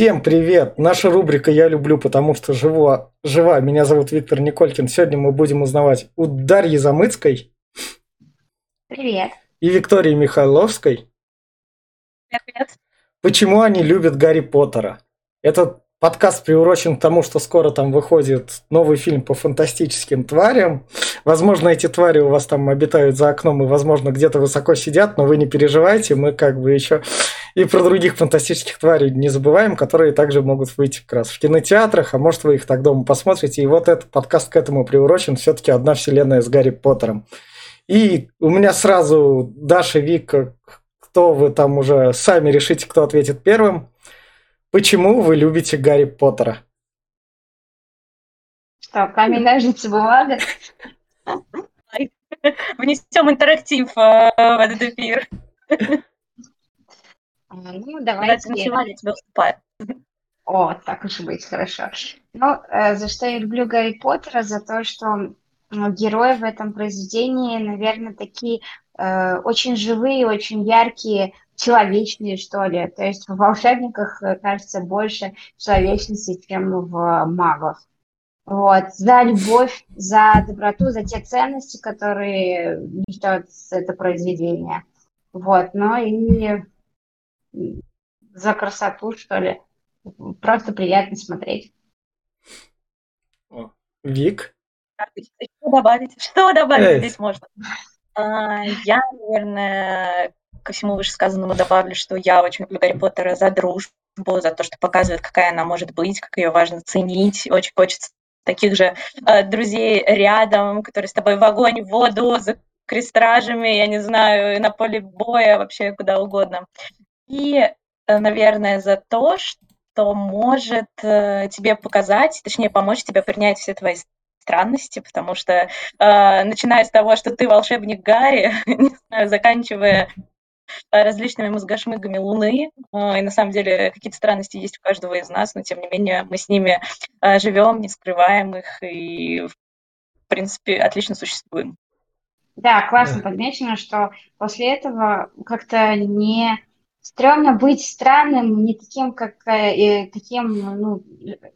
Всем привет! Наша рубрика «Я люблю, потому что живу, жива». Меня зовут Виктор Николькин. Сегодня мы будем узнавать у Дарьи Замыцкой. Привет. И Виктории Михайловской. Привет. Почему они любят Гарри Поттера? Этот подкаст приурочен к тому, что скоро там выходит новый фильм по фантастическим тварям. Возможно, эти твари у вас там обитают за окном и, возможно, где-то высоко сидят, но вы не переживайте, мы как бы еще и про других фантастических тварей не забываем, которые также могут выйти как раз в кинотеатрах, а может вы их так дома посмотрите. И вот этот подкаст к этому приурочен, все-таки одна вселенная с Гарри Поттером. И у меня сразу Даша, Вика, кто вы там уже сами решите, кто ответит первым. Почему вы любите Гарри Поттера? Что, камень, ножницы, бумага? Внесем интерактив э, в этот эфир. А, ну, давайте. Танцевали, тебя уступаю. О, так уж и быть, хорошо. Ну, э, за что я люблю Гарри Поттера? За то, что герои в этом произведении, наверное, такие э, очень живые, очень яркие, человечные, что ли. То есть в волшебниках, э, кажется, больше человечности, чем в магах. Вот, за любовь, за доброту, за те ценности, которые несет это произведение. Вот, ну и за красоту, что ли. Просто приятно смотреть. Вик? Что добавить? Что добавить Эй. здесь можно? А, я, наверное, ко всему вышесказанному добавлю, что я очень люблю Гарри Поттера за дружбу, за то, что показывает, какая она может быть, как ее важно ценить. Очень хочется таких же э, друзей рядом, которые с тобой в огонь, в воду, за крестражами, я не знаю, на поле боя, вообще куда угодно. И, э, наверное, за то, что может э, тебе показать, точнее, помочь тебе принять все твои странности, потому что э, начиная с того, что ты волшебник Гарри, не знаю, заканчивая различными мозгошмыгами Луны. И на самом деле какие-то странности есть у каждого из нас, но тем не менее мы с ними живем, не скрываем их и, в принципе, отлично существуем. Да, классно подмечено, что после этого как-то не стрёмно быть странным, не таким, как э, таким, ну,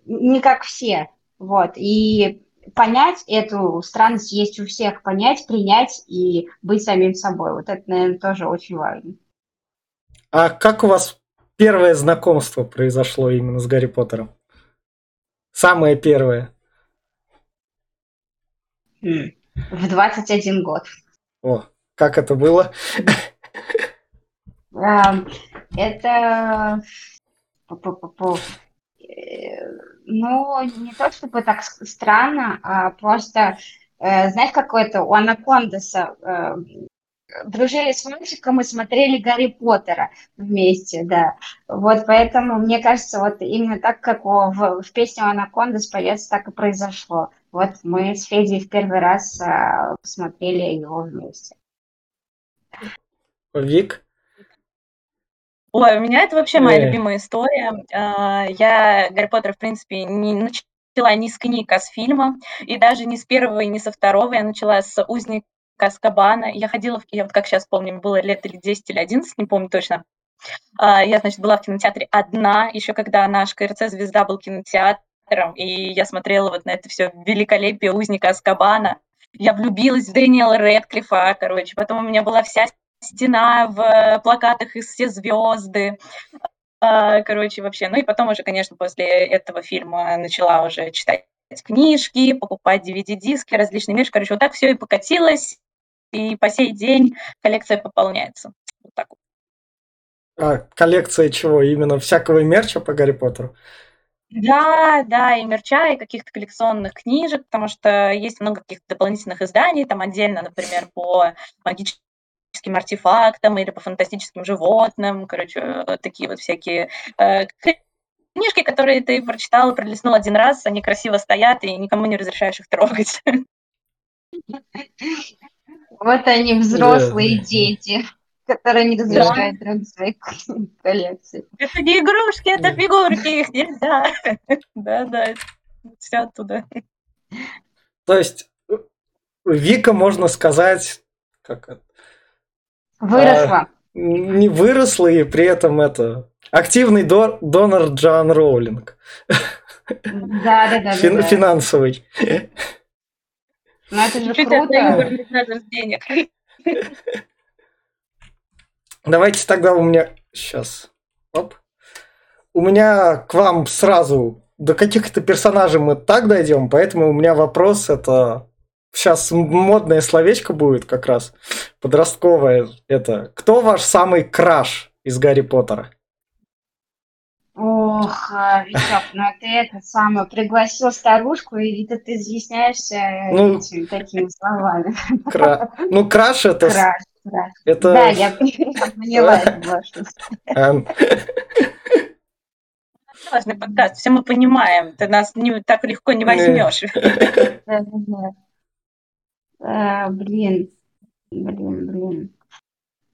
не как все. Вот. И понять эту странность есть у всех, понять, принять и быть самим собой. Вот это, наверное, тоже очень важно. А как у вас первое знакомство произошло именно с Гарри Поттером? Самое первое. В 21 год. О, как это было? Это ну, не то чтобы так странно, а просто, э, знаешь, какое-то у Анакондаса э, дружили с мальчиком и смотрели Гарри Поттера вместе, да. Вот поэтому, мне кажется, вот именно так, как в, в песне Анакондас поется, так и произошло. Вот мы с Федей в первый раз э, посмотрели его вместе. Вик? Ой, у меня это вообще моя Э. любимая история. А, я Гарри Поттер, в принципе, не начала не с книг, а с фильма. И даже не с первого и не со второго. Я начала с «Узника Азкабана». Я ходила, в я вот как сейчас помню, было лет или 10, или 11, не помню точно. А, я, значит, была в кинотеатре одна, еще когда наш КРЦ «Звезда» был кинотеатром, и я смотрела вот на это все великолепие «Узника Азкабана». Я влюбилась в Дэниела Рэдклиффа, короче. Потом у меня была вся стена в э, плакатах из все звезды. А, короче, вообще. Ну и потом уже, конечно, после этого фильма начала уже читать книжки, покупать DVD-диски, различные вещи. Короче, вот так все и покатилось. И по сей день коллекция пополняется. Вот так вот. А коллекция чего? Именно всякого мерча по Гарри Поттеру? Да, да, и мерча, и каких-то коллекционных книжек, потому что есть много каких-то дополнительных изданий, там отдельно, например, по магическим фантастическим артефактам или по фантастическим животным, короче, э, такие вот всякие э, книжки, которые ты прочитал и пролистнул один раз, они красиво стоят, и никому не разрешаешь их трогать. Вот они, взрослые дети, которые не разрешают трогать свои коллекции. Это не игрушки, это фигурки, их нельзя. Да-да, все оттуда. То есть Вика, можно сказать, как Выросла. не выросла и при этом это активный до, донор Джоан Роулинг. Да, да, да. Фин, да, да. Финансовый. Ну это же Чуть круто. денег. Давайте тогда у меня сейчас. Оп. У меня к вам сразу до каких-то персонажей мы так дойдем, поэтому у меня вопрос это сейчас модное словечко будет как раз подростковое. Это кто ваш самый краш из Гарри Поттера? Ох, а, Витек, ну ты это самое, пригласил старушку, и ты, ты изъясняешься Ну. этими такими словами. Кра- Ну, краш это... Краш, краш. это... Да, я поняла это Классный подкаст, все мы понимаем, ты нас не, так легко не возьмешь. Э, Блин, блин, блин.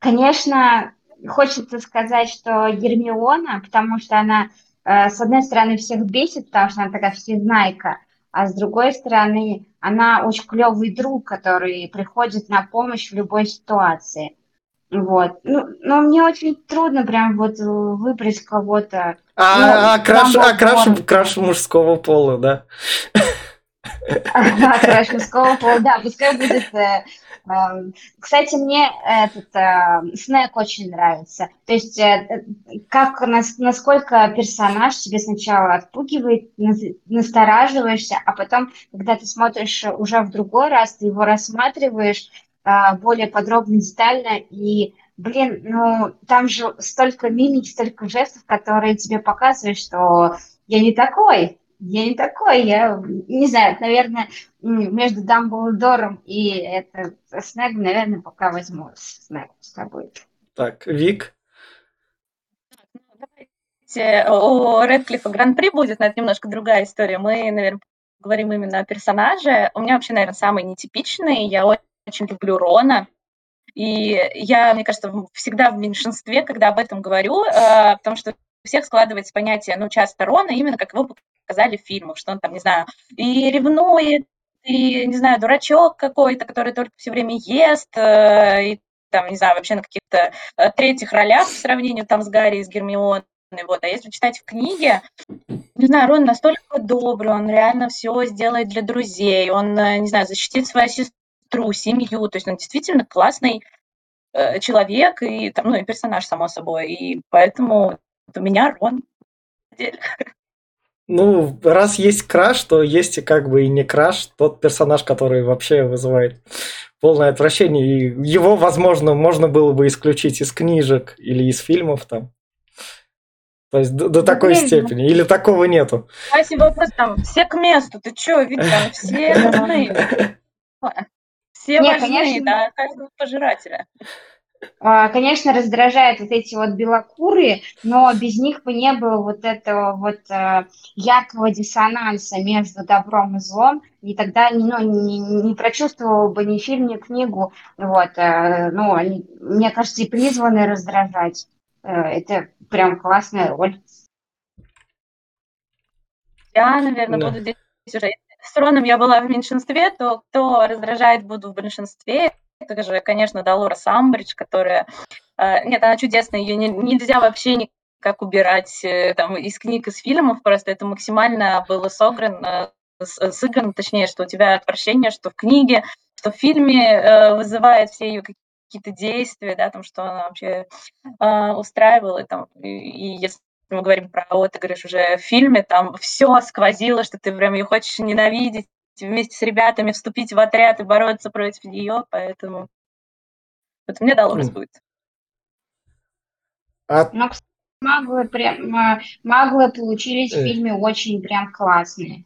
Конечно, хочется сказать, что Гермиона, потому что она, э, с одной стороны, всех бесит, потому что она такая всезнайка, а с другой стороны, она очень клевый друг, который приходит на помощь в любой ситуации. Вот. Ну, но мне очень трудно прям вот выбрать кого-то. А, а Ну, краш, а краш, краш мужского пола, да. Ага, Краш мужского пола, да, пускай будет. э, эм, Кстати, мне этот э, Снэк очень нравится. То есть, э, как нас- насколько персонаж тебе сначала отпугивает, нас- настораживаешься, а потом, когда ты смотришь уже в другой раз, ты его рассматриваешь более подробно, детально, и, блин, ну, там же столько мимик, столько жестов, которые тебе показывают, что я не такой, я не такой, я не знаю, наверное, между Дамблдором и это Снег, наверное, пока возьму Снег с тобой. Так, Вик. Ну, давайте, У Редклифа Гран-при будет, но это немножко другая история. Мы, наверное, говорим именно о персонаже. У меня вообще, наверное, самый нетипичный. Я очень люблю Рона. И я, мне кажется, всегда в меньшинстве, когда об этом говорю, э, потому что у всех складывается понятие, ну, часто Рона именно как его показали в фильмах, что он там, не знаю, и ревнует, и, не знаю, дурачок какой-то, который только все время ест, э, и там, не знаю, вообще на каких-то э, третьих ролях в сравнении там с Гарри и с Гермионой. Вот. А если читать в книге, не знаю, Рон настолько добрый, он реально все сделает для друзей, он, э, не знаю, защитит свою сестру, семью, то есть он действительно классный э, человек и, там, ну, и персонаж, само собой, и поэтому у меня Рон. Ну, раз есть краш, то есть и как бы и не краш, тот персонаж, который вообще вызывает полное отвращение. И его, возможно, можно было бы исключить из книжек или из фильмов там. То есть до, до Да, такой блин, ну. степени. Или такого нету. Спасибо, вопрос там, все к месту, ты чё, ведь там все важны. Все Не, важны, конечно. да, каждого пожирателя. А, Конечно, раздражают вот эти вот белокурые, но без них бы не было вот этого вот э, яркого диссонанса между добром и злом, и тогда ну, не, не прочувствовал бы ни фильм, ни книгу. Вот, э, ну, они, мне кажется, и призваны раздражать. Э, Это прям классная роль. Я, наверное, Да. буду здесь уже... С Роном я была в меньшинстве, то кто раздражает, буду в большинстве. Это же, конечно, Долорес Амбридж, которая... э, Нет, она чудесная, ее нельзя вообще никак убирать э, там, из книг, из фильмов, просто это максимально было сыграно, с- сыграно, точнее, что у тебя отвращение, что в книге, что в фильме э, вызывает все ее какие-то действия, да, там, что она вообще э, устраивала, там, и, и если мы говорим про, говоришь, уже в фильме, там все сквозило, что ты прям ее хочешь ненавидеть, вместе с ребятами вступить в отряд и бороться против нее, поэтому вот мне Долорес М. будет. А Но, кстати, маглы, прям, маглы получились в Э. фильме очень прям классные.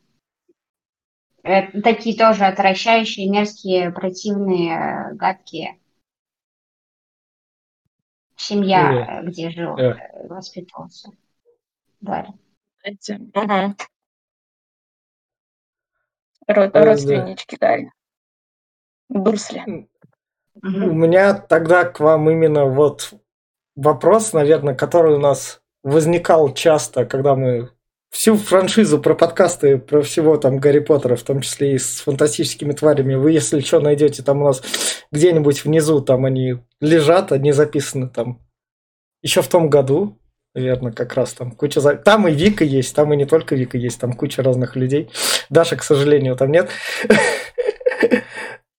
Э, Такие тоже отвращающие, мерзкие, противные, э, гадкие. Семья, э, где жил, Э. воспитывался. Да. Эти, мгм. Ро- да. Родственнички Гарри. Дурсли. У меня тогда к вам именно вот вопрос, наверное, который у нас возникал часто, когда мы всю франшизу про подкасты, про всего там Гарри Поттера, в том числе и с фантастическими тварями, вы, если что, найдете там у нас где-нибудь внизу, там они лежат, они записаны там еще в том году, наверное, как раз там куча... Там и Вика есть, там и не только Вика есть, там куча разных людей. Даша, к сожалению, там нет.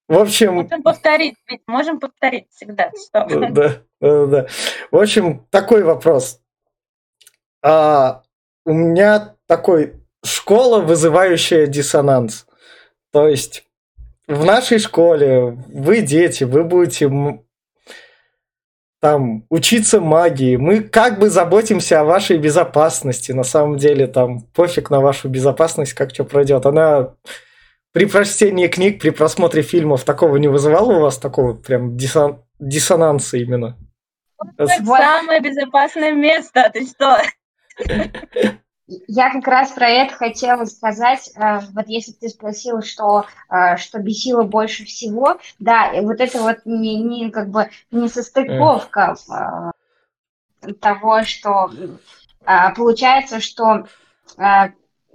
В общем... Можем повторить, ведь можем повторить всегда. Что? Да, да, да. В общем, такой вопрос. А, у меня такой школа, вызывающая диссонанс. То есть в нашей школе вы дети, вы будете там учиться магии. Мы как бы заботимся о вашей безопасности. На самом деле там пофиг на вашу безопасность, как что пройдет. Она при прочтении книг, при просмотре фильмов такого не вызывало у вас такого прям disson диссонанса именно? Самое безопасное место, ты что? Я как раз про это хотела сказать. Э, вот если ты спросил, что, э, что бесило больше всего, да, вот это вот не, не как бы не состыковка э, того, что получается, что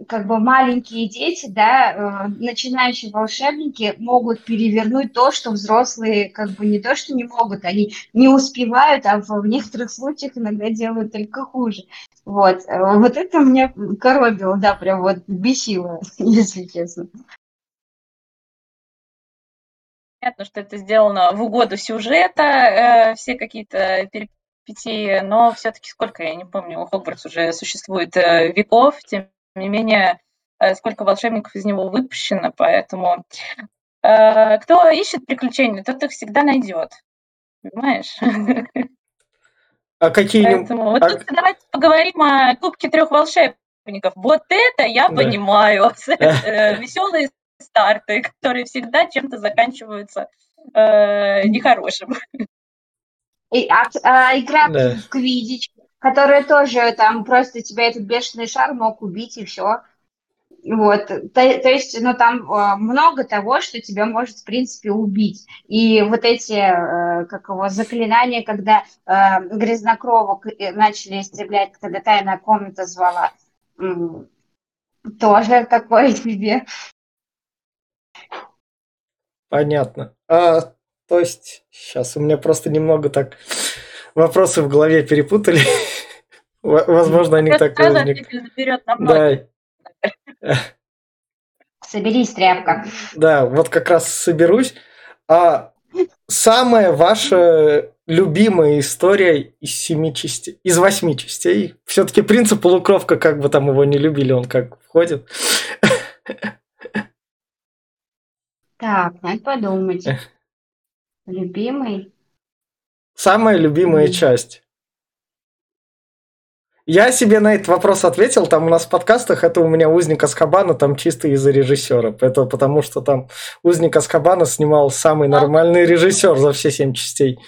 как бы маленькие дети, да, начинающие волшебники могут перевернуть то, что взрослые как бы не то, что не могут, они не успевают, а в некоторых случаях иногда делают только хуже. Вот, э, вот это меня коробило, да, прям вот бесило, если честно. Понятно, что это сделано в угоду сюжета, э, все какие-то перипетии, но все-таки сколько, я не помню, Хогвартс уже существует э, веков, тем не менее, э, сколько волшебников из него выпущено, поэтому э, кто ищет приключения, тот их всегда найдет, понимаешь? А какие... Поэтому вот а... тут давайте поговорим о Кубке трех волшебников. Вот это я да. понимаю. Э, Веселые старты, которые всегда чем-то заканчиваются э, нехорошим. И, а, а, игра да. в квидич, которая тоже там просто тебя этот бешеный шар мог убить и все. Вот, то, то есть, ну, там э, много того, что тебя может, в принципе, убить. И вот эти, э, как его, заклинания, когда э, грязнокровок начали истреблять, когда тайная комната звала, э, тоже такое себе. Понятно. А, то есть, сейчас у меня просто немного так вопросы в голове перепутали. Возможно, они так возникли. Да, Соберись, тряпка. Да, вот как раз соберусь. А самая ваша любимая история из семи частей, из восьми частей. Все-таки принцип полукровка, как бы там его не любили, он как входит. Так, надо подумать. Любимый. Самая любимая часть. Я себе на этот вопрос ответил, там у нас в подкастах это у меня «Узник Аскабана», там чисто из-за режиссера. Это потому что там «Узник Аскабана» снимал самый нормальный режиссер за все семь частей.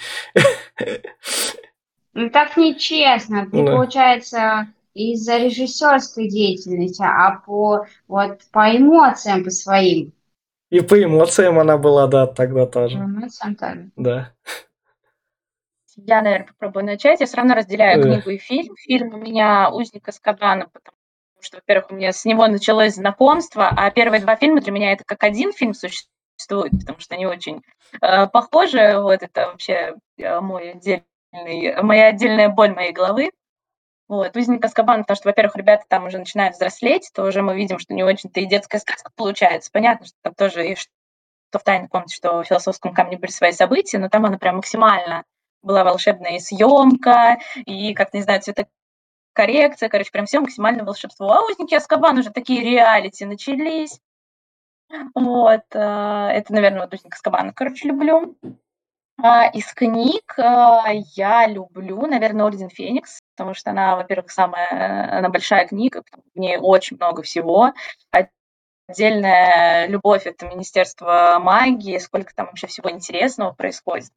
Ну так нечестно. Ты, да. получается, из-за режиссерской деятельности, а по, вот, по эмоциям, по своим. И по эмоциям она была, да, тогда тоже. По эмоциям тоже. Да. Я, наверное, попробую начать. Я все равно разделяю книгу и фильм. Фильм у меня «Узник Аскабана», потому что, во-первых, у меня с него началось знакомство, а первые два фильма для меня это как один фильм существует, потому что они очень э, похожи. Вот это вообще э, мой отдельный, моя отдельная боль моей головы. Вот, «Узник Аскабана», потому что, во-первых, ребята там уже начинают взрослеть, то уже мы видим, что не очень-то и детская сказка получается. Понятно, что там тоже и что в «Тайной комнате», что в «Философском камне» были свои события, но там она прям максимально была волшебная съемка, и, как не знаю, цветокоррекция, короче, прям все максимально волшебство. А узники Аскабан уже такие реалити начались. Вот, э, это, наверное, вот узник Аскабана, короче, люблю. А из книг а, я люблю, наверное, Орден Феникс, потому что она, во-первых, самая, она большая книга, в ней очень много всего. Отдельная любовь – это Министерство магии, сколько там вообще всего интересного происходит.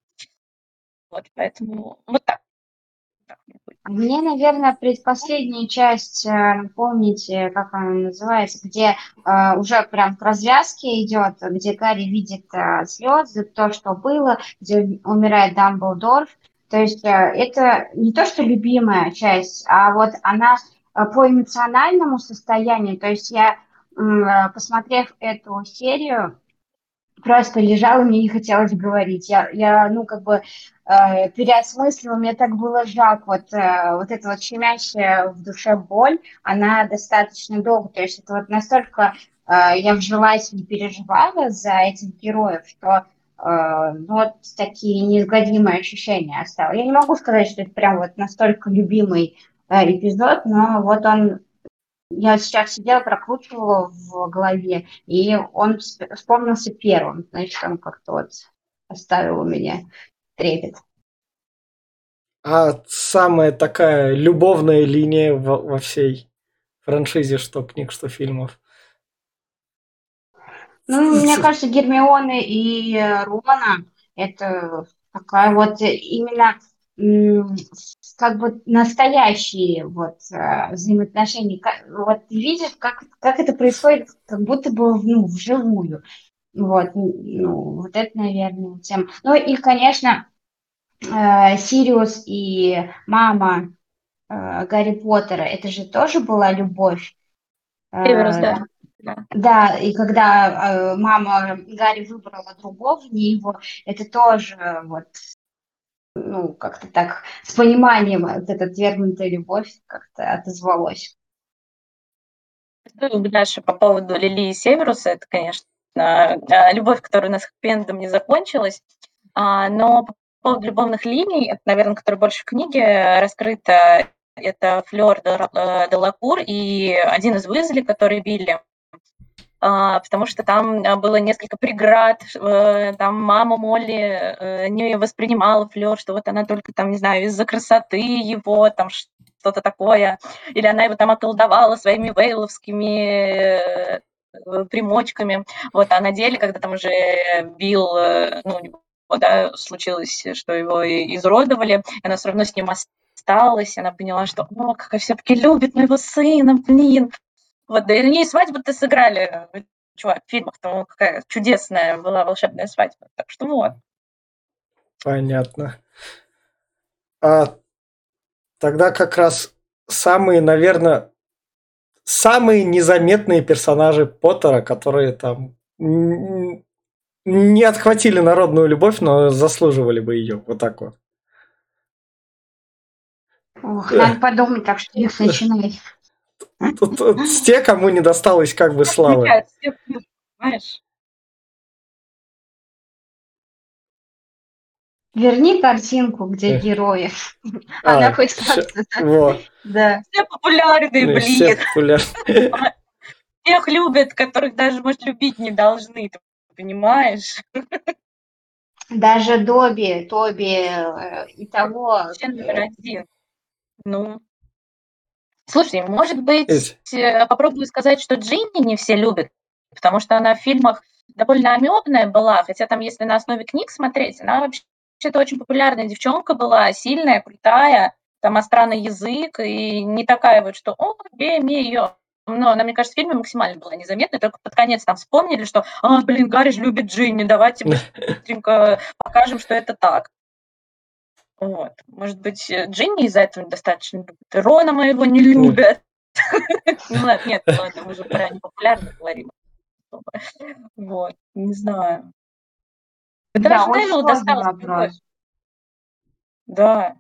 Вот, поэтому вот так. Мне, наверное, предпоследняя часть, э, помните, как она называется, где э, уже прям к развязке идет, где Гарри видит э, слезы, то, что было, где умирает Дамблдор. То есть э, это не то, что любимая часть, а вот она э, по эмоциональному состоянию. То есть я, э, посмотрев эту серию, просто лежала, мне не хотелось говорить. Я, я ну, как бы э, переосмыслила, мне так было жалко. Вот, э, вот эта вот щемящая в душе боль, она достаточно долго. То есть это вот настолько э, я вжилась и переживала за этих героев, что э, ну, вот такие неизгладимые ощущения оставил. Я не могу сказать, что это прям вот настолько любимый э, эпизод, но вот он я сейчас сидела, прокручивала в голове, и он вспомнился первым. Значит, он как-то вот оставил у меня трепет. А самая такая любовная линия во, во всей франшизе, что книг, что фильмов? Ну, мне кажется, Гермионы и Рона это такая вот именно как бы настоящие вот э, взаимоотношения. Вот видишь, как, как это происходит, как будто бы ну, вживую. Вот, ну, вот это, наверное, тем. Ну и, конечно, э, Сириус и мама э, Гарри Поттера, это же тоже была любовь. Северус, да. Да, и когда э, мама Гарри выбрала другого, не его, это тоже вот ну, как-то так с пониманием вот эта отвергнутая любовь как-то отозвалась. Ну, дальше по поводу Лилии Северуса, это, конечно, а, любовь, которая у нас хэппи не закончилась, а, но по поводу любовных линий, это, наверное, которая больше в книге раскрыта, это Флёр де э, и один из Уизли, который Билли. А, потому что там а, было несколько преград, э, там мама Молли э, не воспринимала Флёр, что вот она только там, не знаю, из-за красоты его, там что-то такое, или она его там околдовала своими вейловскими э, примочками, вот, а на деле, когда там уже бил, ну, да, случилось, что его изуродовали, она все равно с ним осталась, она поняла, что, о, как все-таки любит моего сына, блин, вот, да и свадьбу-то сыграли, чувак, в фильмах, там какая чудесная была волшебная свадьба. Так что вот. Понятно. А тогда как раз самые, наверное, самые незаметные персонажи Поттера, которые там не отхватили народную любовь, но заслуживали бы ее. Вот так вот. Ох, надо подумать, так что их начинать. Тут, тут те, кому не досталось как бы славы. Верни картинку, где герои. А, Она хоть как-то. Да. Все популярные, блин. Все популярные. Всех любят, которых даже, может, любить не должны, ты понимаешь? Даже Доби, Тоби э, и того. Вообще номер один. Ну, Слушай, может быть, э, попробую сказать, что Джинни не все любят, потому что она в фильмах довольно амебная была, хотя там, если на основе книг смотреть, она вообще-то очень популярная девчонка была, сильная, крутая, там остранный язык, и не такая вот, что «О, бей мне ее». Но она, мне кажется, в фильме максимально была незаметной, только под конец там вспомнили, что «А, блин, Гарри же любит Джинни, давайте быстренько покажем, что это так». Вот. Может быть, э, Джинни из-за этого достаточно любит. Рона моего не любят. Ну ладно, нет, ладно, мы же про непопулярно говорим. Вот, не знаю. Даже Невилу досталось Да.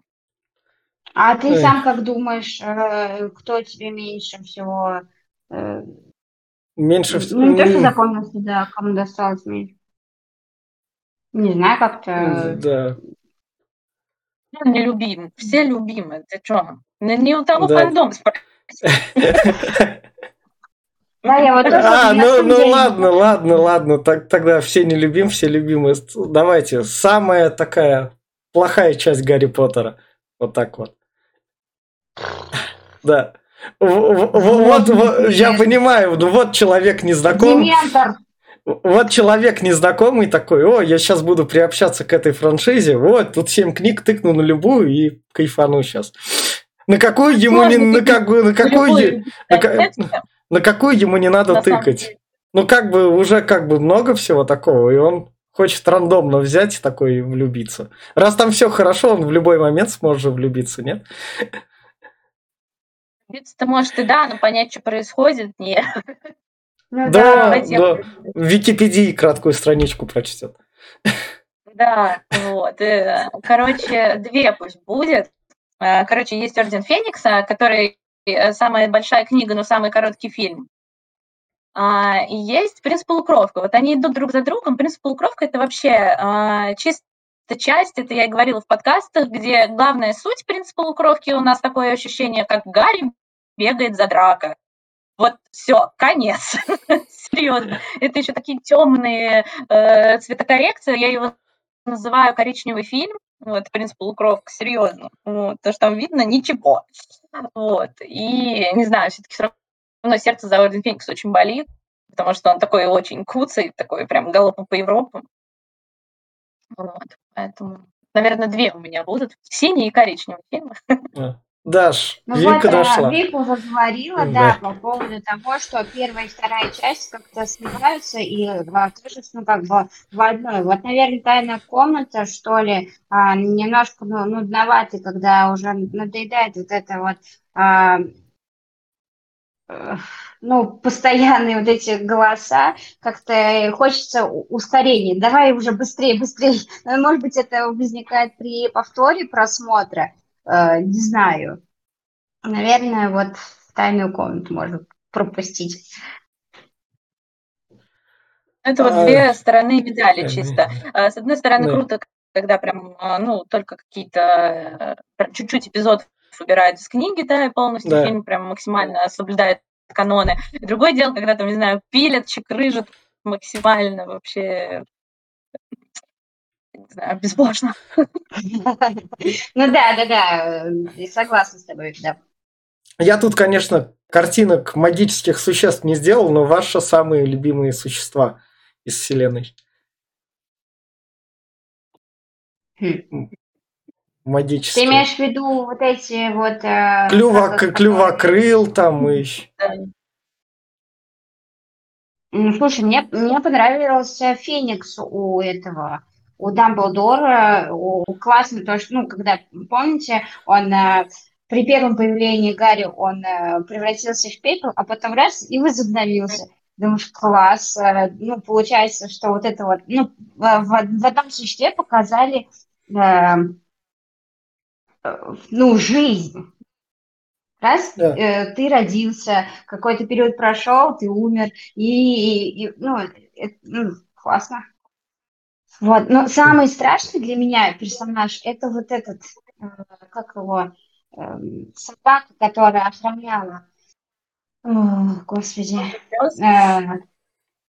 А ты сам как думаешь, э, кто тебе меньше всего... Э, меньше всего... Ну, не то, что запомнился, да, кому досталось меньше. Не знаю, как-то... Да. Ну, не любим. Все любимы. Ты что? Не у того да. фандом Да, я вот а, ну, ну ладно, ладно, ладно. Так, тогда все не любим, все любимые. Давайте, самая такая плохая часть Гарри Поттера. Вот так вот. Да. Вот, вот, вот я понимаю, ну вот человек незнакомый. Дементор вот человек незнакомый такой, о, я сейчас буду приобщаться к этой франшизе, вот, тут семь книг, тыкну на любую и кайфану сейчас. На какую ему не, на какую, на какую, на, на какую ему не надо тыкать? Ну, как бы, уже как бы много всего такого, и он хочет рандомно взять и такой влюбиться. Раз там все хорошо, он в любой момент сможет влюбиться, нет? Влюбиться-то может и да, но понять, что происходит, нет. Ну, да, да, да. В Википедии краткую страничку прочтет. Да, вот. Э, короче, две пусть будет. Э, короче, есть Орден Феникса, который э, самая большая книга, но самый короткий фильм. А, и есть принц полукровка. Вот они идут друг за другом. Принц полукровка это вообще а, чисто часть, это я и говорила в подкастах, где главная суть принца полукровки у нас такое ощущение, как Гарри бегает за драка. Вот все, конец. Серьезно. Это еще такие темные э, цветокоррекции. Я его называю коричневый фильм. Вот, принц полукровка, серьезно. Вот, то, что там видно, ничего. Вот. И не знаю, все-таки все равно сердце за Орден Феникс очень болит, потому что он такой очень куцый, такой прям галопом по Европам. Вот, поэтому, наверное, две у меня будут. Синие и коричневые фильмы. Даш, ну Вика вот, дошла. Вика уже говорила, да. да, по поводу того, что первая и вторая часть как-то сливаются и а, тоже, ну, как бы в одной. Вот, наверное, тайная комната, что ли, а, немножко ну, нудноватый, когда уже надоедает вот это вот а, ну, постоянные вот эти голоса, как-то хочется ускорения. Давай уже быстрее, быстрее. Может быть, это возникает при повторе просмотра, э, не знаю. Наверное, вот тайную комнату можно пропустить. Это вот а, две стороны медали чисто. А, с одной стороны, круто, когда прям, а, ну, только какие-то э, чуть-чуть эпизодов убирают из книги, да, и полностью да. фильм прям максимально соблюдает каноны. Другое дело, когда там, не знаю, пилят, чекрыжат максимально вообще не знаю, безбожно. Ну да, да, да, согласна с тобой, да. Я тут, конечно, картинок магических существ не сделал, но ваши самые любимые существа из вселенной. Хм. Магические. Ты имеешь в виду вот эти вот... Э, Клюва, клювокрыл там и еще. Слушай, мне, мне понравился Феникс у этого, у Дамблдора. Классно то, что, ну, когда, помните, он э, при первом появлении Гарри, он э, превратился в пепел, а потом раз и возобновился. Думаешь, класс. Э, ну, получается, что вот это вот, ну, в, в одном существе показали э, ну, жизнь. Раз да. э, ты родился, какой-то период прошел, ты умер, и, и ну, это, ну, классно. Вот, но самый страшный для меня персонаж это вот этот, э, как его, э, собака, которая охраняла. О, господи. Э,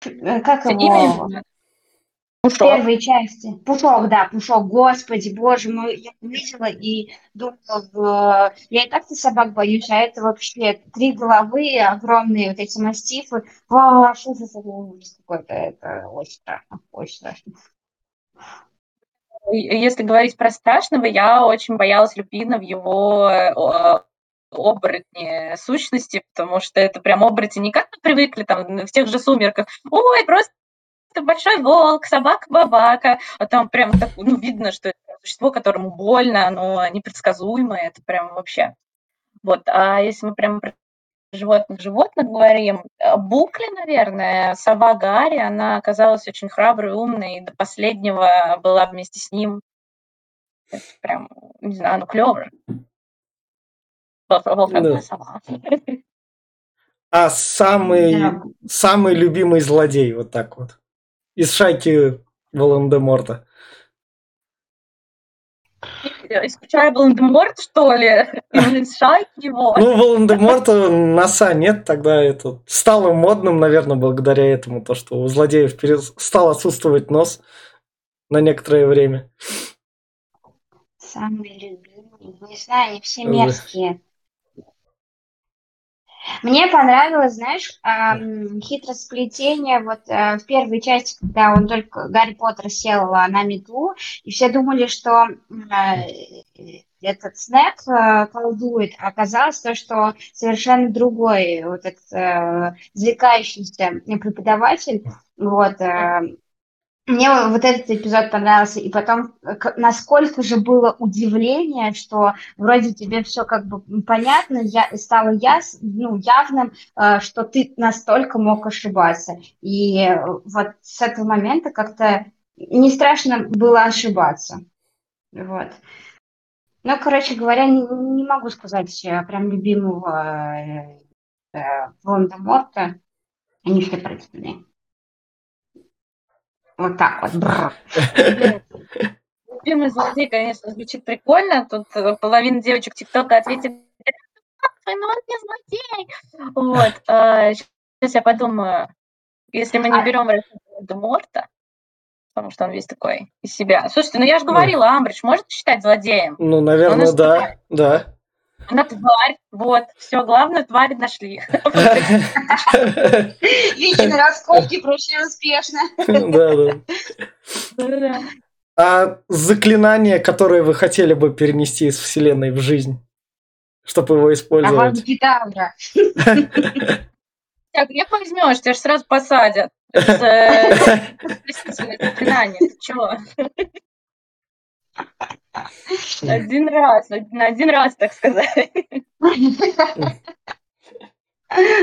э как его? Пушок. первой части. Пушок, да, Пушок. Господи, боже мой, я увидела и думала, я и так-то собак боюсь, а это вообще три головы, огромные вот эти мастифы. Вау, что за ужас какой-то. Это очень страшно, очень страшно. Если говорить про страшного, я очень боялась Люпина в его оборотни сущности, потому что это прям оборотни не как мы привыкли там в тех же сумерках. Ой, просто большой волк, собака-бабака, а там прям так, ну, видно, что это существо, которому больно, оно непредсказуемое, это прям вообще. Вот, а если мы прям про животных-животных говорим, э, Букли, наверное, сова Гарри, она оказалась очень храброй, умной, и до последнего была вместе с ним. Это прям, не знаю, ну, клево. Да. А самый, да. самый любимый злодей, вот так вот из шайки Волан-де-Морта. Исключая Волан-де-Морт, что ли? Из шайки его? Ну, Волан-де-Морта носа нет, тогда это стало модным, наверное, благодаря этому, то, что у злодеев стал отсутствовать нос на некоторое время. Самый любимый, не знаю, они все мерзкие. Мне понравилось, знаешь, эм, хитросплетение вот э, в первой части, когда он только Гарри Поттер сел на метлу, и все думали, что э, этот Снэп э, колдует, а оказалось то, что совершенно другой вот этот э, извлекающийся преподаватель, вот, э, Мне вот этот эпизод понравился, и потом, насколько же было удивление, что вроде тебе все как бы понятно, я, стало яс, ну, явным, э, что ты настолько мог ошибаться. И вот с этого момента как-то не страшно было ошибаться. Вот. Ну, короче говоря, не, не могу сказать э, прям любимого э, э, Волан-де-Морта. Они все противные. Вот так вот. Любимый злодей, конечно, звучит прикольно. Тут э, половина девочек ТикТока ответит, но он не злодей. Вот. А, сейчас я подумаю, если мы не а берем Морта, потому что он весь такой из себя. Слушайте, ну я же говорила, Амбридж может считать злодеем? Ну, наверное, да, да. Она тварь, вот, все, главное, тварь нашли. Личные раскопки прошли успешно. Да, да. А заклинание, которое вы хотели бы перенести из Вселенной в жизнь, чтобы его использовать? Гитара. Так, грех возьмешь, тебя же сразу посадят. Это заклинание, ты чего? Один раз, на один раз, так сказать.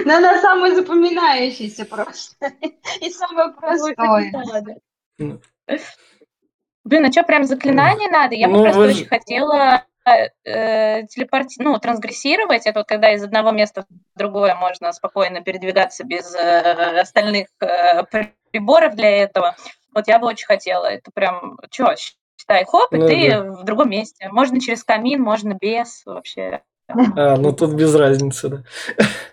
Но она самая запоминающаяся просто. И самое простое. Блин, а что, прям заклинание надо? Я бы ну, просто очень хотела э, телепорти... ну, трансгрессировать. Это вот когда из одного места в другое можно спокойно передвигаться без э, остальных э, приборов для этого. Вот я бы очень хотела. Это прям, считай, хоп, и ну, ты да. в другом месте. Можно через камин, можно без вообще. А, ну тут без разницы, да.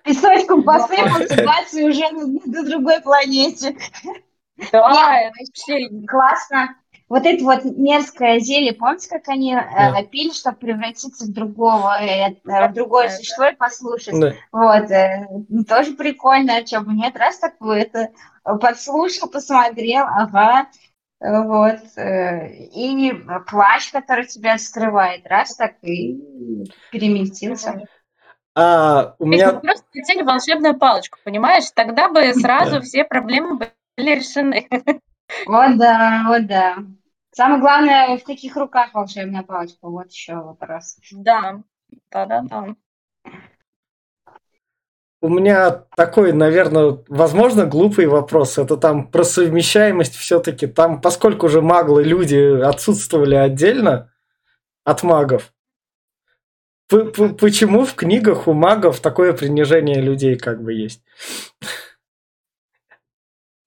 Песочком посыпал, ситуация уже на, другой планете. Да, вообще... Классно. Вот это вот мерзкое зелье, помните, как они э, да. э, пили, чтобы превратиться в другого, э, в другое существо и послушать? Да. Вот, э, тоже прикольно, о чем нет, раз такое это подслушал, посмотрел, ага, вот. Э, и плащ, который тебя скрывает, раз так и переместился. А, у меня... Мы просто хотели волшебную палочку, понимаешь? Тогда бы сразу все проблемы были решены. Вот да, вот да. Самое главное в таких руках волшебная палочка. Вот еще вопрос. Да, да-да-да. У меня такой, наверное, возможно, глупый вопрос. Это там про совмещаемость все-таки. Там, поскольку же маглы люди отсутствовали отдельно от магов, почему в книгах у магов такое принижение людей как бы есть?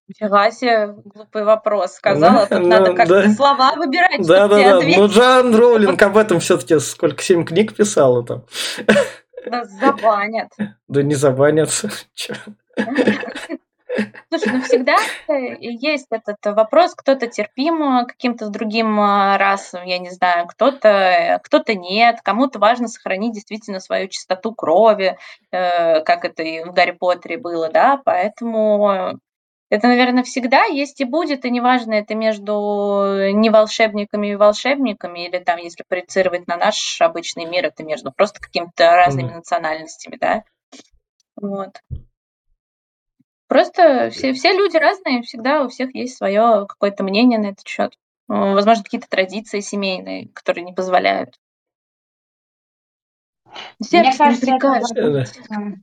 Нифига себе, глупый вопрос. Сказала, тут ну, надо как-то да. слова выбирать. Да, да, да. Ну, Джоан Роулинг об этом все-таки сколько, семь книг писала там. Нас забанят. Да не забанят. Слушай, ну всегда есть этот вопрос, кто-то терпим каким-то другим а, расам, я не знаю, кто-то кто нет, кому-то важно сохранить действительно свою чистоту крови, э, как это и в Гарри Поттере было, да, поэтому это, наверное, всегда есть и будет, и неважно, это между не волшебниками и волшебниками, или там, если проецировать на наш обычный мир, это между просто какими-то разными mm-hmm. национальностями, да. Вот. Просто все, все люди разные, всегда у всех есть свое какое-то мнение на этот счет. Возможно, какие-то традиции семейные, которые не позволяют. Мне кажется, это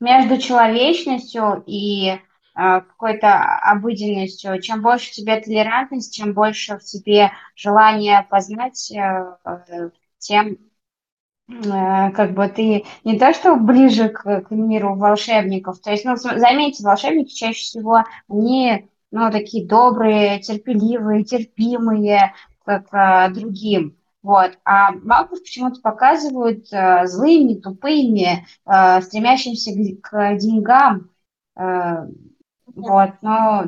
между человечностью и какой-то обыденностью. Чем больше в тебе толерантность, чем больше в тебе желание познать, э, тем э, как бы ты не то что ближе к, к миру волшебников, то есть, ну, заметьте, волшебники чаще всего, они, ну, такие добрые, терпеливые, терпимые к, к другим, вот. А магов почему-то показывают э, злыми, тупыми, э, стремящимися к, к деньгам, вот, но,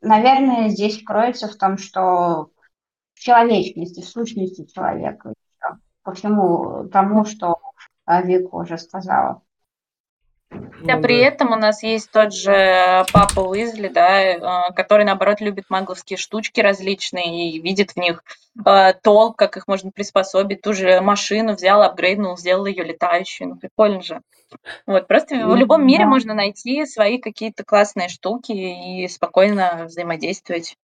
наверное, здесь кроется в том, что в человечности, в сущности человека, по всему тому, что Вика уже сказала. Хотя ну, при да. этом у нас есть тот же папа Уизли, да, э, который, наоборот, любит магловские штучки различные и видит в них э, толк, как их можно приспособить. Ту же машину взял, апгрейднул, сделал ее летающую. Ну, прикольно же. Вот, просто в любом мире можно найти свои какие-то классные штуки и спокойно взаимодействовать.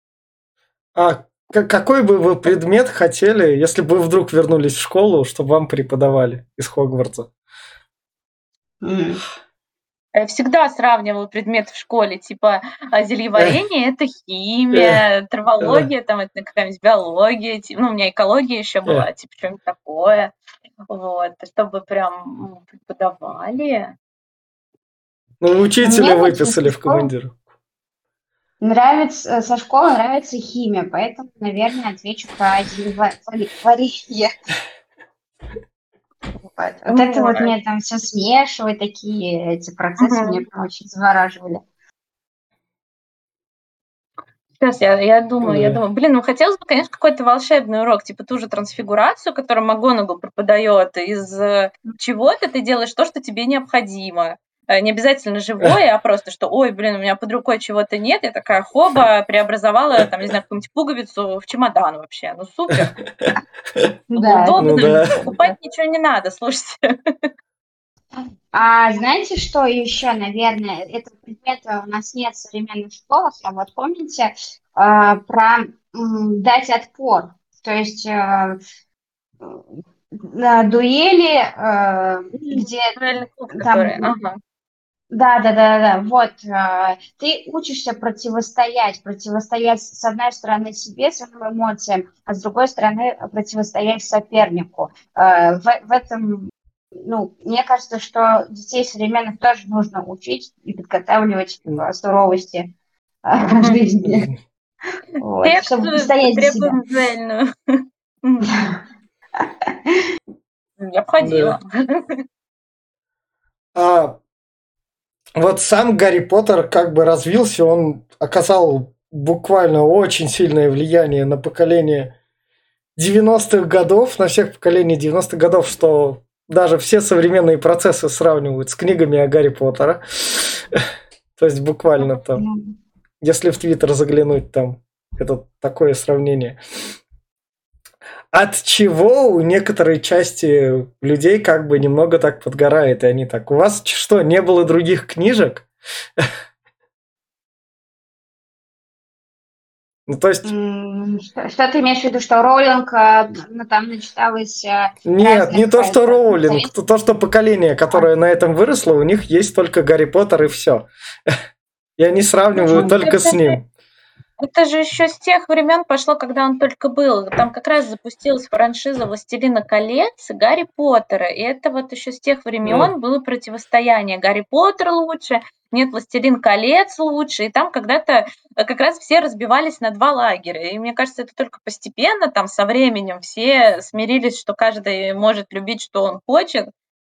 А какой бы вы предмет хотели, если бы вы вдруг вернулись в школу, чтобы вам преподавали из Хогвартса? Mm. Я всегда сравнивала предметы в школе, типа а, зельеварение – это химия, травология – там это какая-нибудь биология, ну, у меня экология еще была, типа что-нибудь такое. Вот, чтобы прям преподавали. Ну, учителя выписали в командиру. Нравится, со школы нравится химия, поэтому, наверное, отвечу про зельеварение. Вот, вот это вот мне там все смешивать, такие эти процессы угу. меня очень завораживали. Сейчас я, я думаю, я думаю, блин, ну хотелось бы, конечно, какой-то волшебный урок, типа ту же трансфигурацию, которую МакГонагал преподает, из э, чего-то ты делаешь то, что тебе необходимо. Э, не обязательно живое, а просто, что, ой, блин, у меня под рукой чего-то нет, я такая хоба, преобразовала, там, не знаю, какую-нибудь пуговицу в чемодан вообще. Ну, супер. Удобно, ну покупать ничего не надо, слушайте. А знаете, что еще, наверное, этого предмета у нас нет в современных школах, а вот помните а, про дать отпор, то есть э, на дуэли, э, где там, да, да, да, да, вот. Э, ты учишься противостоять, противостоять с одной стороны себе, своим эмоциям, а с другой стороны противостоять сопернику. Э, в, в этом, ну, мне кажется, что детей современных тоже нужно учить и подготавливать к суровости в жизни. Вот, чтобы стоять за себя. Необходимо. Вот сам Гарри Поттер как бы развился, он оказал буквально очень сильное влияние на поколение 90-х годов, на всех поколений 90-х годов, что даже все современные процессы сравнивают с книгами о Гарри Поттера. То есть буквально там, если в Твиттер заглянуть, там это такое сравнение от чего у некоторой части людей как бы немного так подгорает, и они так, у вас что, не было других книжек? Ну, то есть... Что, что ты имеешь в виду, что Роулинг э, ну, там начиталась... Э, Нет, не то, что Роулинг, то, то, что поколение, которое а. на этом выросло, у них есть только Гарри Поттер и все. И они сравнивают только с ним. Это же еще с тех времен пошло, когда он только был. Там как раз запустилась франшиза «Властелина колец» и «Гарри Поттера». И это вот еще с тех времен было противостояние. Гарри Поттер лучше, нет, «Властелин колец» лучше. И там когда-то э, как раз все разбивались на два лагеря. И мне кажется, это только постепенно, там со временем все смирились, что каждый может любить, что он хочет,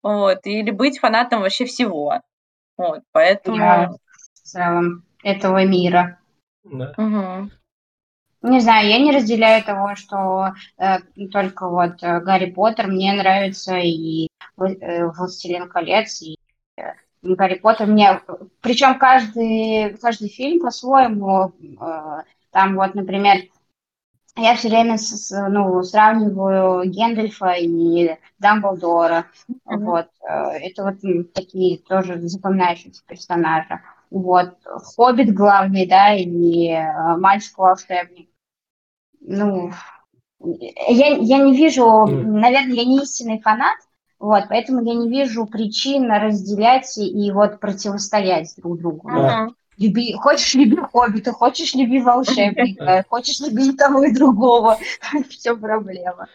вот, или быть фанатом вообще всего. Вот, поэтому... Я в целом этого мира. Да. Угу. Не знаю, я не разделяю того, что э, только вот э, Гарри Поттер мне нравится и э, Властелин колец и э, Гарри Поттер мне, причем каждый каждый фильм по-своему, э, там вот, например, я все время с, ну, сравниваю Гендальфа и Дамблдора, mm-hmm. вот, э, это вот такие тоже запоминающиеся персонажи. Вот. Хоббит главный, да, и э, мальчик-волшебник. Ну, я, я не вижу, mm. наверное, я не истинный фанат, вот, поэтому я не вижу причин разделять и вот противостоять друг другу. Mm-hmm. Люби, хочешь люби хоббита, хочешь люби волшебника, хочешь люби того и другого. Все проблема.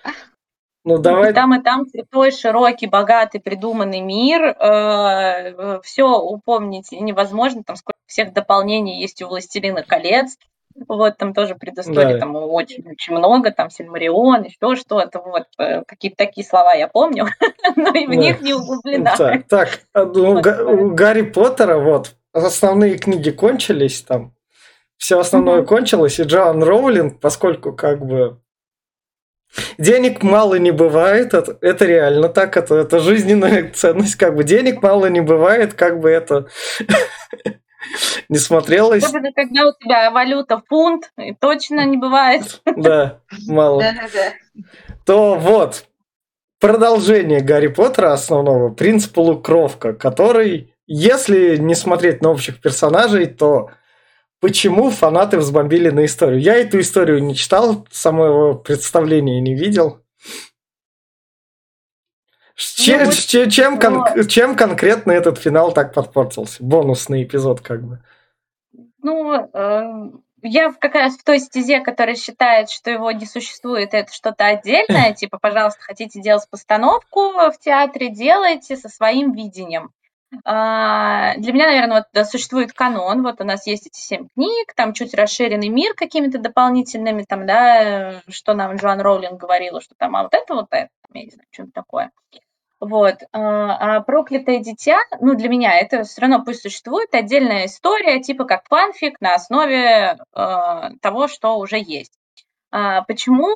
Ну, давай. И там, и там святой, широкий, богатый, придуманный мир. Э, все упомнить невозможно. Там сколько всех дополнений есть у «Властелина колец». Вот, там тоже предыстория, да. там очень-очень много, там Сильмарион, еще что-то, вот, э, какие-то такие слова я помню, но и в да. них не углублена. Так, так а, ну, вот, у Гарри Поттера, вот, основные книги кончились там, все основное кончилось, и Джоан Роулинг, поскольку как бы Денег мало не бывает, это, это реально так, это, это жизненная ценность, как бы денег мало не бывает, как бы это не смотрелось. Особенно, когда у тебя валюта фунт, и точно не бывает. Да, мало. То вот, продолжение Гарри Поттера основного, принц полукровка, который, если не смотреть на общих персонажей, то почему фанаты взбомбили на историю. Я эту историю не читал, самого представления не видел. Чем, ну, чем, чем, кон, чем конкретно этот финал так подпортился? Бонусный эпизод как бы. Ну, э, я как раз в той стезе, которая считает, что его не существует, это что-то отдельное, типа, пожалуйста, хотите делать постановку в театре, делайте со своим видением. А, для меня, наверное, вот существует канон. Вот у нас есть эти семь книг, там чуть расширенный мир какими-то дополнительными, там, да, что нам Джоан Роулинг говорила, что там, а вот это вот это, я не знаю, что-то такое. Вот. А, а проклятое дитя, ну, для меня это все равно пусть существует отдельная история, типа как фанфик на основе э, того, что уже есть. А почему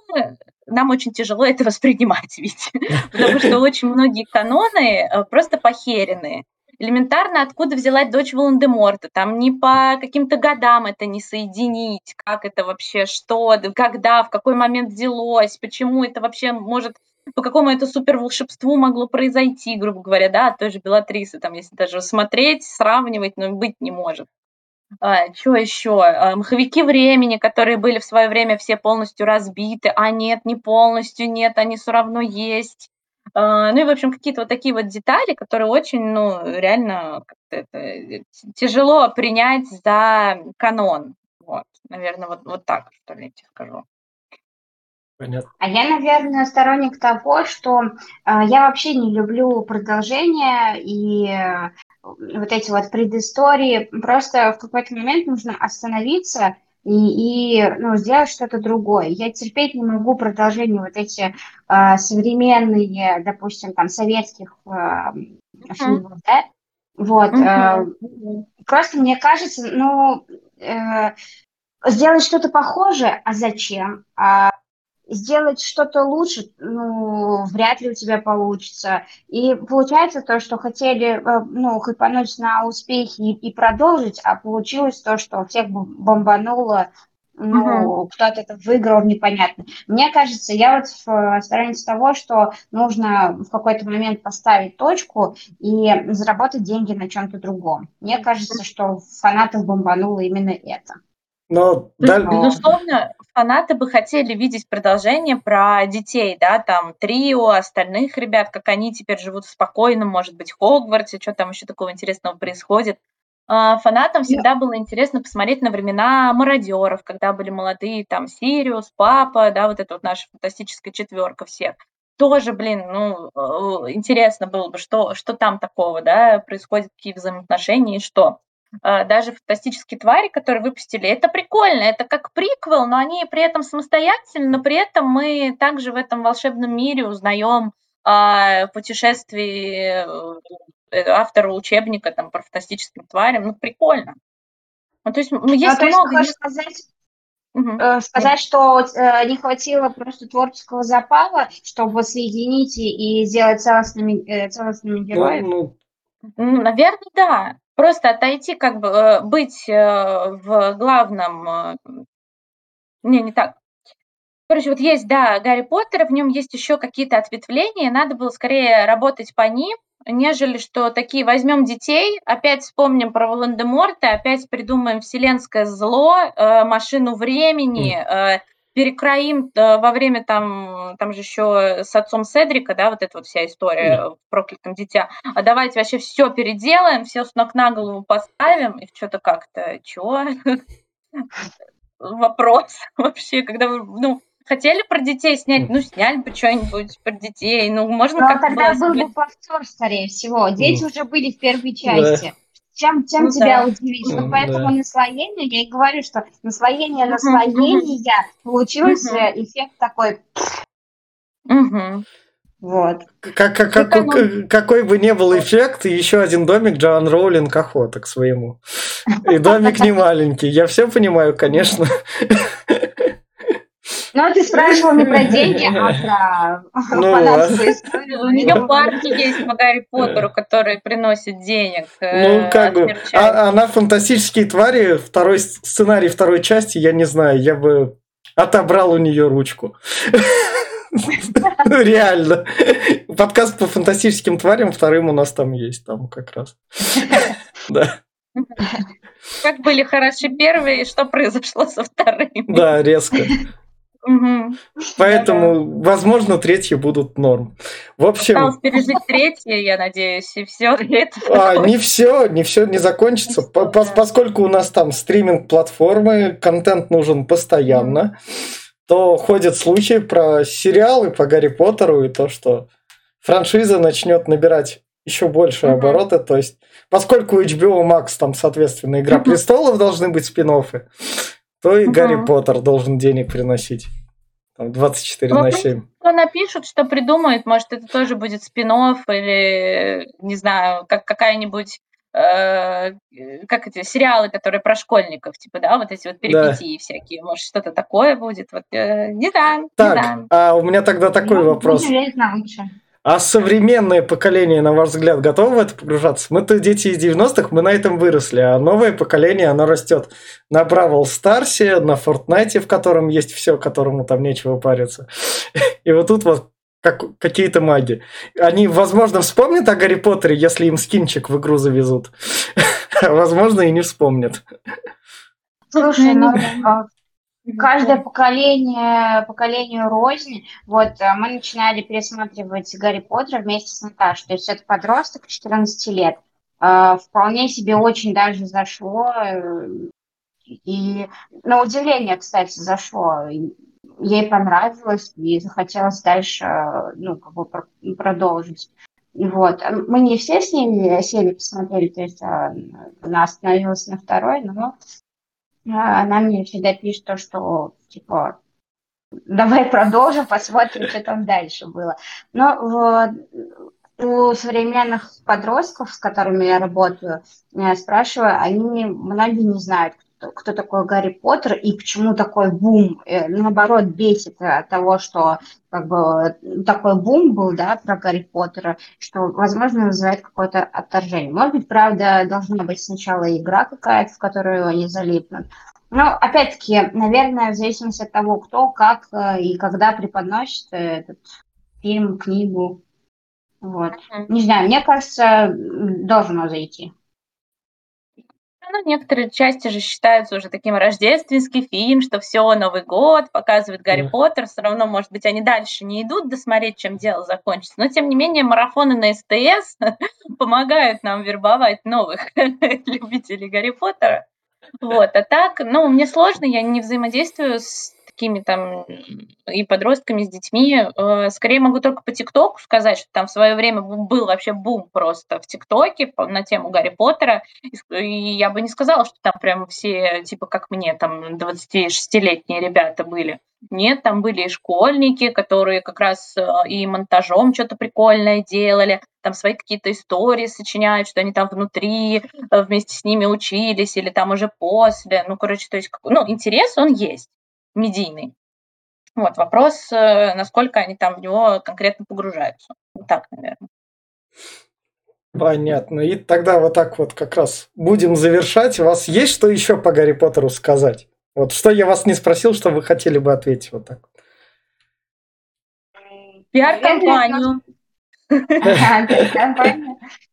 нам очень тяжело это воспринимать, ведь? Потому что очень многие каноны э, просто похерены элементарно, откуда взялась дочь Волан-де-Морта, там не по каким-то годам это не соединить, как это вообще, что, когда, в какой момент взялось, почему это вообще может, по какому это супер волшебству могло произойти, грубо говоря, да, от той же Белатрисы, там, если даже смотреть, сравнивать, но быть не может. А, что еще? А, маховики времени, которые были в свое время все полностью разбиты, а нет, не полностью, нет, они все равно есть. А, ну и, в общем, какие-то вот такие вот детали, которые очень, ну, реально это, э, тяжело принять за канон. Вот, наверное, вот, вот так, что ли, я тебе скажу. Понятно. А я, наверное, сторонник того, что э, я вообще не люблю продолжение и э, вот эти вот предыстории. Просто в какой-то момент нужно остановиться и, и ну, сделать что-то другое. Я терпеть не могу продолжение вот эти э, современные, допустим, там советских э, uh-huh. фильмов, да? Вот. Uh-huh. Э, просто мне кажется, ну, э, сделать что-то похожее, а зачем? А сделать что-то лучше, ну, вряд ли у тебя получится. И получается то, что хотели, э, ну, хайпануть на успехи и, и продолжить, а получилось то, что всех бомбануло, ну, uh-huh. кто-то это выиграл, непонятно. Мне кажется, я вот в стороннице того, что нужно в какой-то момент поставить точку и заработать деньги на чем-то другом. Мне кажется, что фанатов бомбануло именно это. Но, да... Безусловно, фанаты бы хотели видеть продолжение про детей, да, там, трио, остальных ребят, как они теперь живут спокойно, может быть, в Хогвартсе, что там еще такого интересного происходит. А, фанатам всегда было интересно посмотреть на времена мародеров, когда были молодые, там, Сириус, Папа, да, вот эта вот наша фантастическая четверка всех. Тоже, блин, ну, э, интересно было бы, что, что там такого, да, происходит, какие взаимоотношения и что. А, даже фантастические твари, которые выпустили, это прикольно, это как приквел, но они при этом самостоятельны, но при этом мы также в этом волшебном мире узнаем о путешествии э, автора учебника там, про фантастическим тварям, ну прикольно. Ну, то есть, ну, есть а, много... То есть, сказать, угу. сказать, что э, не хватило просто творческого запала, чтобы соединить и сделать целостными, целостными героями? Ну, ну, наверное, да. Просто отойти, как бы э, быть э, в главном... Э, не, не так. Короче, вот есть, да, Гарри Поттер, в нем есть еще какие-то ответвления, надо было скорее работать по ним, нежели что такие возьмем детей, опять вспомним про Волан-де-Морта, опять придумаем вселенское зло, машину времени, перекроим э, во время там, там же еще с отцом Седрика, да, вот эта вот вся история mm. в проклятом дитя. А давайте вообще все переделаем, все с ног на голову поставим, и что-то как-то, чего? Вопрос вообще, когда вы, ну, хотели про детей снять, ну, сняли бы что-нибудь про детей, ну, можно ну, а как-то... тогда был бы повтор, скорее всего. Дети уже были в первой части чем, чем ну, тебя да. удивить. Вот ну, поэтому да. наслоение, я и говорю, что наслоение наслоения получился эффект такой. Вот. Как, как, как, какой бы ни был эффект, еще один домик Джоан Роулинг охота к своему. И домик не маленький. Я все понимаю, конечно. Ну, ты спрашивал не про деньги, а про Ну, фанатскую историю. У нее парки есть по Гарри Поттеру, которые приносят денег. Ну, э, как бы, а, она фантастические твари, второй сценарий второй части, я не знаю, я бы отобрал у нее ручку. Ну, Реально. Подкаст по фантастическим тварям вторым у нас там есть, там как раз. Да, Как были хороши первые, и что произошло со вторыми. да, резко. Поэтому, возможно, третьи будут норм. В общем, Осталось пережить третье, я надеюсь, и все. А, не все, не все не закончится, по- пос- поскольку у нас там стриминг-платформы, контент нужен постоянно, то ходят слухи про сериалы по Гарри Поттеру и то, что франшиза начнет набирать еще больше Мгм. обороты. То есть, поскольку HBO Max там, соответственно, Игра Мгм. престолов должны быть спин то и Мгм. Гарри Поттер должен денег приносить. Там 24 Ну, на в 7. Что напишут, что придумают, может, это тоже будет спин или, не знаю, как какая-нибудь э, как эти сериалы, которые про школьников, типа, да, вот эти вот перипетии всякие, может, что-то такое будет, вот, э, не знаю, не Так, знаю. а у меня тогда такой Ну, вопрос. на лучшее. А современное поколение, на ваш взгляд, готово в это погружаться? Мы-то дети из 90-х, мы на этом выросли, а новое поколение, оно растет на Бравл Старсе, на Фортнайте, в котором есть все, которому там нечего париться. И вот тут вот как, какие-то маги. Они, возможно, вспомнят о Гарри Поттере, если им скинчик в игру завезут. Возможно, и не вспомнят. Слушай, Ну, каждое поколение, поколению рознь. Вот а, мы начинали пересматривать Гарри Поттера вместе с Наташей. То есть это подросток 14 лет. А, Вполне себе очень даже зашло. э, И на удивление, кстати, зашло. Ей понравилось и захотелось дальше, э, ну, как бы про- продолжить. Вот. Мы не все с ними сели посмотрели, то есть она остановилась на второй, но Она мне всегда пишет то, что типа давай продолжим, посмотрим, что там дальше было. Но вот у современных подростков, с которыми я работаю, я спрашиваю, они многие не знают, кто, кто такой Гарри Поттер и почему такой бум. Э, Наоборот, бесит от того, что как бы такой бум был, да, про Гарри Поттера, что, возможно, вызывает какое-то отторжение. Может быть, правда, должна быть сначала игра какая-то, в которую они залипнут. Ну, опять-таки, наверное, в зависимости от того, кто, как э, и когда преподносит э, этот фильм, книгу. Вот. Не знаю, мне кажется, должно зайти. Ну, некоторые части же считаются уже таким рождественский фильм, что все, Новый год, показывает Гарри Да. Поттер, все равно, может быть, они дальше не идут досмотреть, чем дело закончится. Но, тем не менее, марафоны на СТС помогают нам вербовать новых любителей Гарри Поттера. Вот, а так, ну, мне сложно, я не взаимодействую с такими там и подростками, с детьми. Э, Скорее могу только по ТикТоку сказать, что там в свое время был вообще бум просто в ТикТоке на тему Гарри Поттера. И я бы не сказала, что там прям все, типа, как мне, там 26-летние ребята были. Нет, там были и школьники, которые как раз э, и монтажом что-то прикольное делали, там свои какие-то истории сочиняют, что они там внутри э, вместе с ними учились или там уже после. Ну, короче, то есть, ну, интерес он есть, медийный. Вот, вопрос, э, насколько они там в него конкретно погружаются. Вот так, наверное. Понятно. И тогда вот так вот как раз будем завершать. У вас есть что еще по Гарри Поттеру сказать? Вот что я вас не спросил, что вы хотели бы ответить вот так. Пиар-компанию.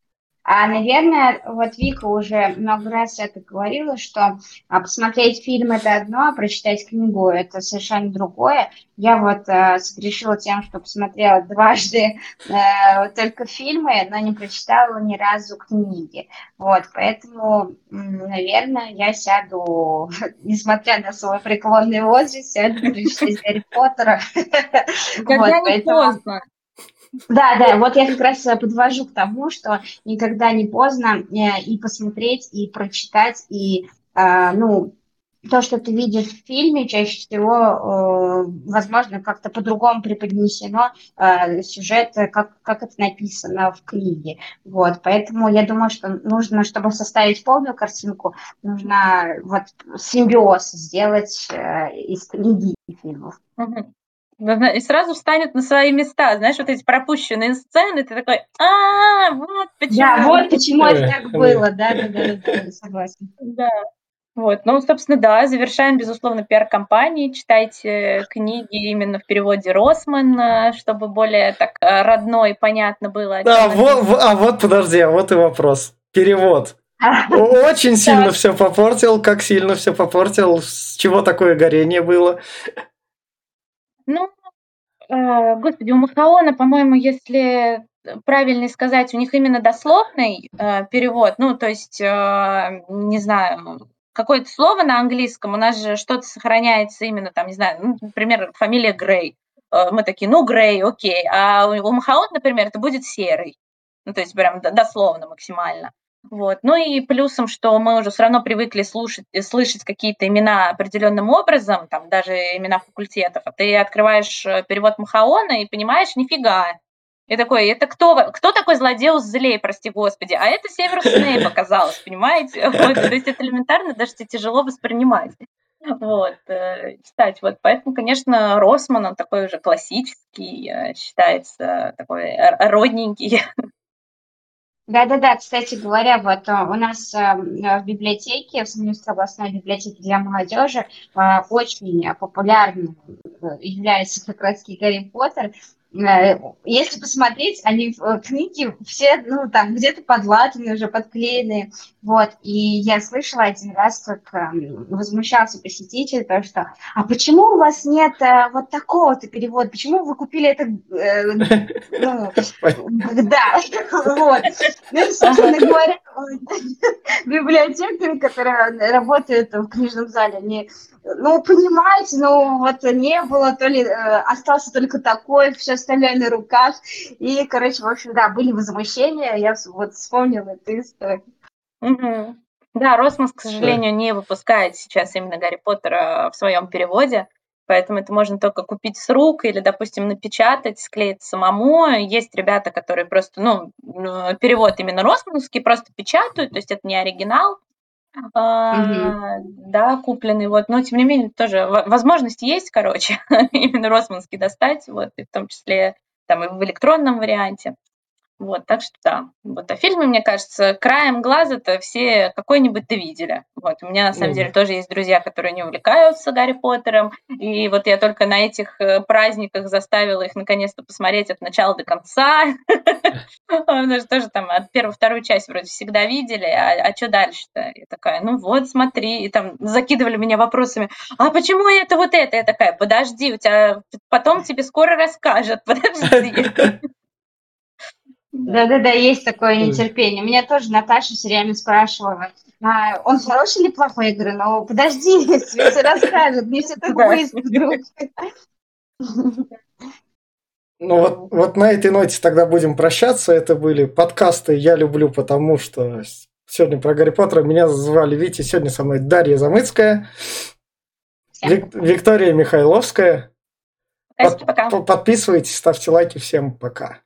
А, наверное, вот Вика уже много раз это говорила, что а, посмотреть фильм это одно, а прочитать книгу это совершенно другое. Я вот э, согрешила тем, что посмотрела дважды э, только фильмы, но не прочитала ни разу книги. Вот, поэтому, наверное, я сяду, несмотря на свой преклонный возраст, сяду прочитать Гарри Поттера. Никогда Вот, не поздно. Да, да, вот я как раз э, подвожу к тому, что никогда не поздно э, и посмотреть, и прочитать, и, э, ну, то, что ты видишь в фильме, чаще всего, возможно, как-то по-другому преподнесено сюжет, как, как это написано в книге. Вот, поэтому я думаю, что нужно, чтобы составить полную картинку, нужно вот симбиоз сделать из книги и фильмов. И сразу встанет на свои места. Знаешь, вот эти пропущенные сцены, ты такой, а, вот почему. Да, вот почему это так было, да, да, да, да, согласен. Да. Вот, ну, собственно, да, завершаем, безусловно, пиар-компании. Читайте книги именно в переводе Росман, чтобы более так э, родно и понятно было. Да, вот, а вот, подожди, а вот и вопрос. Перевод. Очень сильно все попортил. Как сильно все попортил? С чего такое горение было? Ну, э, господи, у Махаона, по-моему, если правильно сказать, у них именно дословный э, перевод, ну, то есть, э, не знаю, какое-то слово на английском, у нас же что-то сохраняется именно там, не знаю, ну, например, фамилия Грей. Э, мы такие, ну, Грей, окей. А у Махаон, например, это будет серый. Ну, то есть прям дословно максимально. Вот. Ну и плюсом, что мы уже все равно привыкли слушать, слышать какие-то имена определенным образом, там даже имена факультетов, а ты открываешь э, перевод Махаона и понимаешь, нифига, и такой, это кто, кто такой злодеус злей, прости господи? А это Северус Снейп оказалось, понимаете? Вот, то есть это элементарно даже тебе тяжело воспринимать. Вот, э, читать. Вот, поэтому, конечно, Росман, он такой уже классический, э, считается такой родненький. Да-да-да, кстати говоря, вот э, у нас в библиотеке, в Самарской областной библиотеке для молодежи, очень популярным является как раз Гарри Поттер. Э, если посмотреть, они э, книги все, ну, там, где-то подлатанные уже, подклеенные, вот, и я слышала один раз, как э, возмущался посетитель, то, что, а почему у вас нет э, вот такого-то перевода, почему вы купили это, э, ну, да, вот, ну, собственно говоря, библиотекари, которые работают в книжном зале, они ну, понимаете, ну, вот не было, то ли э, остался только такой, все остальное на руках. И, короче, в общем, да, были возмущения, я вот вспомнила эту историю. Да, Росмос, к сожалению, не выпускает сейчас именно Гарри Поттера в своем переводе, поэтому это можно только купить с рук или, допустим, напечатать, склеить самому. Есть ребята, которые просто, ну, перевод именно Росмановский, просто печатают, то есть это не оригинал, а, да, купленный, вот, но тем не менее тоже возможность есть, короче, именно Росманский достать, вот, и в том числе там и в электронном варианте. Вот, так что да. Вот, а фильмы, мне кажется, краем глаза-то все какой-нибудь ты видели. Вот, у меня на самом mm. деле тоже есть друзья, которые не увлекаются Гарри Поттером, и вот я только на этих э, праздниках заставила их наконец-то посмотреть от начала до конца. Потому что тоже там от первой, вторую часть вроде всегда видели, а, а что дальше-то? Я такая, ну вот, смотри, и там закидывали меня вопросами, а почему это вот это? Я такая, подожди, у тебя потом тебе скоро расскажут, подожди. Да-да-да, есть такое нетерпение. Меня тоже Наташа все время спрашивала, а, он хороший или плохой? Я говорю, ну подожди, тебе все расскажут, не все так быстро вдруг. Ну вот, вот на этой ноте тогда будем прощаться. Это были подкасты «Я люблю, потому что...» Сегодня про Гарри Поттера. Меня звали Витя. Сегодня со мной Дарья Замыцкая, Вик, Виктория Михайловская. Под, Подписывайтесь, ставьте лайки. Всем пока.